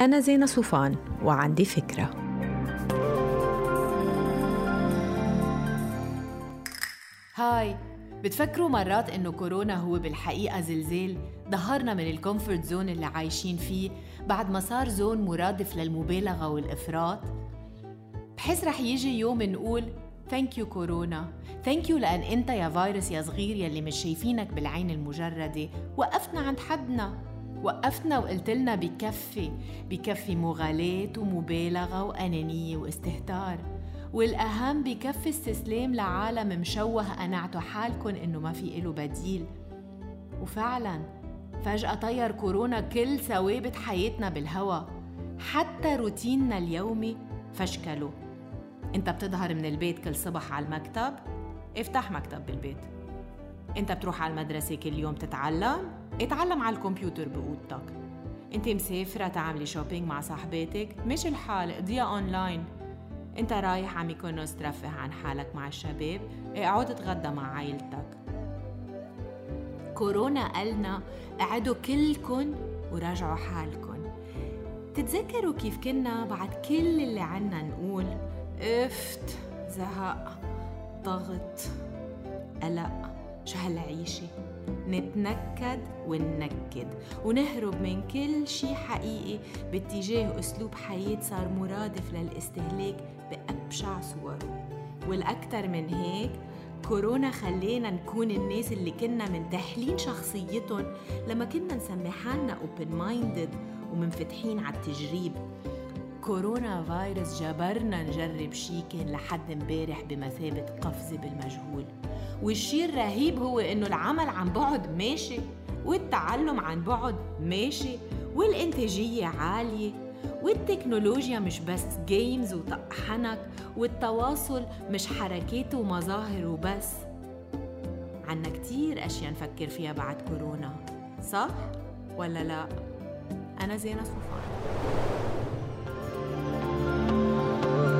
أنا زينة صوفان وعندي فكرة. hi بتفكروا مرات إنه كورونا هو بالحقيقة زلزال ظهرنا من ال comfort zone اللي عايشين فيه بعد ما صار zone مرادف للمبالغة والإفراط؟ بحس رح يجي يوم نقول thank you كورونا. thank you لأن أنت يا فيروس يا صغير يلي مش شايفينك بالعين المجردة. وقفتنا عند حدنا. وقفتنا وقلت لنا بكفي بكفي مغالاة ومبالغة وأنانية واستهتار. والأهم بكفي استسلام لعالم مشوه قنعتوا حالكم إنه ما في إله بديل. وفعلا فجأة طير كورونا كل ثوابت حياتنا بالهوا. حتى روتيننا اليومي فشكله. إنت بتظهر من البيت كل صبح على المكتب؟ افتح مكتب بالبيت. إنت بتروح على المدرسة كل يوم تتعلم؟ اتعلم على الكمبيوتر بأوضتك. انت مسافرة تعملي shopping مع صاحباتك مش الحال اقضيها اونلاين انت رايح ع ميكونوس ترفه عن حالك مع الشباب اقعد تغدى مع عائلتك. كورونا قالنا قعدوا كلكن وراجعوا حالكن. تتذكروا كيف كنا بعد كل اللي عنا نقول؟ افت زهق ضغط قلق. شو هالعيشة؟ نتنكد وننكد. ونهرب من كل شي حقيقي باتجاه أسلوب حياة صار مرادف للاستهلاك بأبشع صوره. والأكثر من هيك كورونا خلينا نكون الناس اللي كنا منتحلين شخصيتهم لما كنا نسمي حالنا open minded ومنفتحين على التجريب. كورونا فيروس جبرنا نجرب شي كان لحد امبارح بمثابة قفزة بالمجهول. والشي الرهيب هو إنه العمل عن بعد ماشي والتعلم عن بعد ماشي والإنتاجية عالية والتكنولوجيا مش بس جيمز وطقحنك والتواصل مش حركات ومظاهر وبس. عنا كتير أشياء نفكر فيها بعد كورونا صح ولا لا؟ أنا زينة صوفان